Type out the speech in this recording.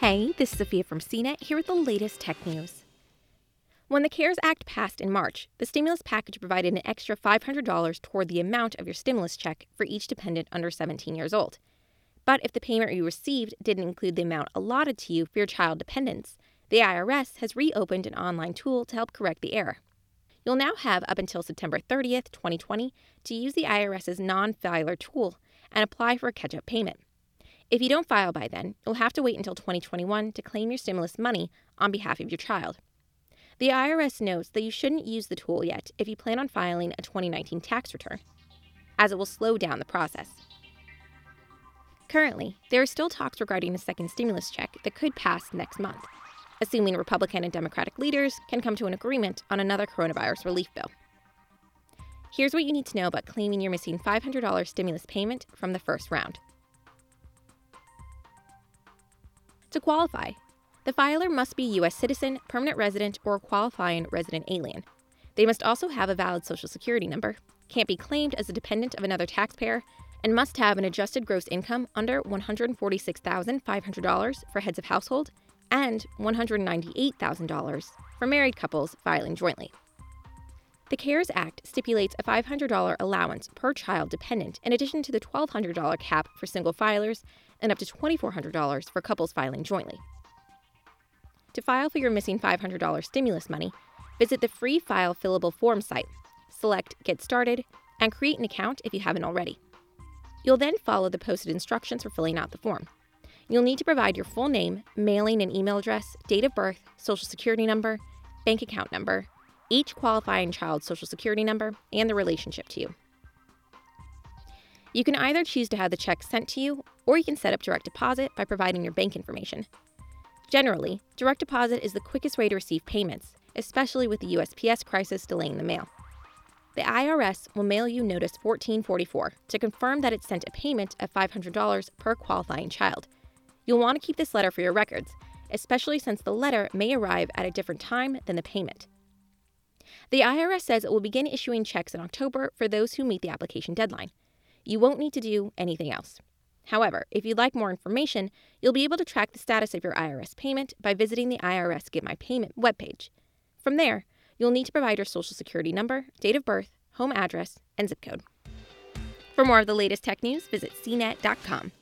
Hey, this is Sophia from CNET here with the latest tech news. When the CARES Act passed in March, the stimulus package provided an extra $500 toward the amount of your stimulus check for each dependent under 17 years old. But if the payment you received didn't include the amount allotted to you for your child dependents, the IRS has reopened an online tool to help correct the error. You'll now have up until September 30th, 2020, to use the IRS's non filer tool and apply for a catch up payment. If you don't file by then, you'll have to wait until 2021 to claim your stimulus money on behalf of your child. The IRS notes that you shouldn't use the tool yet if you plan on filing a 2019 tax return, as it will slow down the process. Currently, there are still talks regarding a second stimulus check that could pass next month, assuming Republican and Democratic leaders can come to an agreement on another coronavirus relief bill. Here's what you need to know about claiming your missing $500 stimulus payment from the first round. To qualify, the filer must be U.S. citizen, permanent resident, or qualifying resident alien. They must also have a valid Social Security number, can't be claimed as a dependent of another taxpayer, and must have an adjusted gross income under $146,500 for heads of household and $198,000 for married couples filing jointly. The CARES Act stipulates a $500 allowance per child dependent in addition to the $1,200 cap for single filers and up to $2,400 for couples filing jointly. To file for your missing $500 stimulus money, visit the free file fillable form site, select Get Started, and create an account if you haven't already. You'll then follow the posted instructions for filling out the form. You'll need to provide your full name, mailing and email address, date of birth, social security number, bank account number, each qualifying child's social security number, and the relationship to you. You can either choose to have the check sent to you, or you can set up direct deposit by providing your bank information. Generally, direct deposit is the quickest way to receive payments, especially with the USPS crisis delaying the mail. The IRS will mail you Notice 1444 to confirm that it sent a payment of $500 per qualifying child. You'll want to keep this letter for your records, especially since the letter may arrive at a different time than the payment. The IRS says it will begin issuing checks in October for those who meet the application deadline. You won't need to do anything else. However, if you'd like more information, you'll be able to track the status of your IRS payment by visiting the IRS Get My Payment webpage. From there, you'll need to provide your social security number, date of birth, home address, and zip code. For more of the latest tech news, visit cnet.com.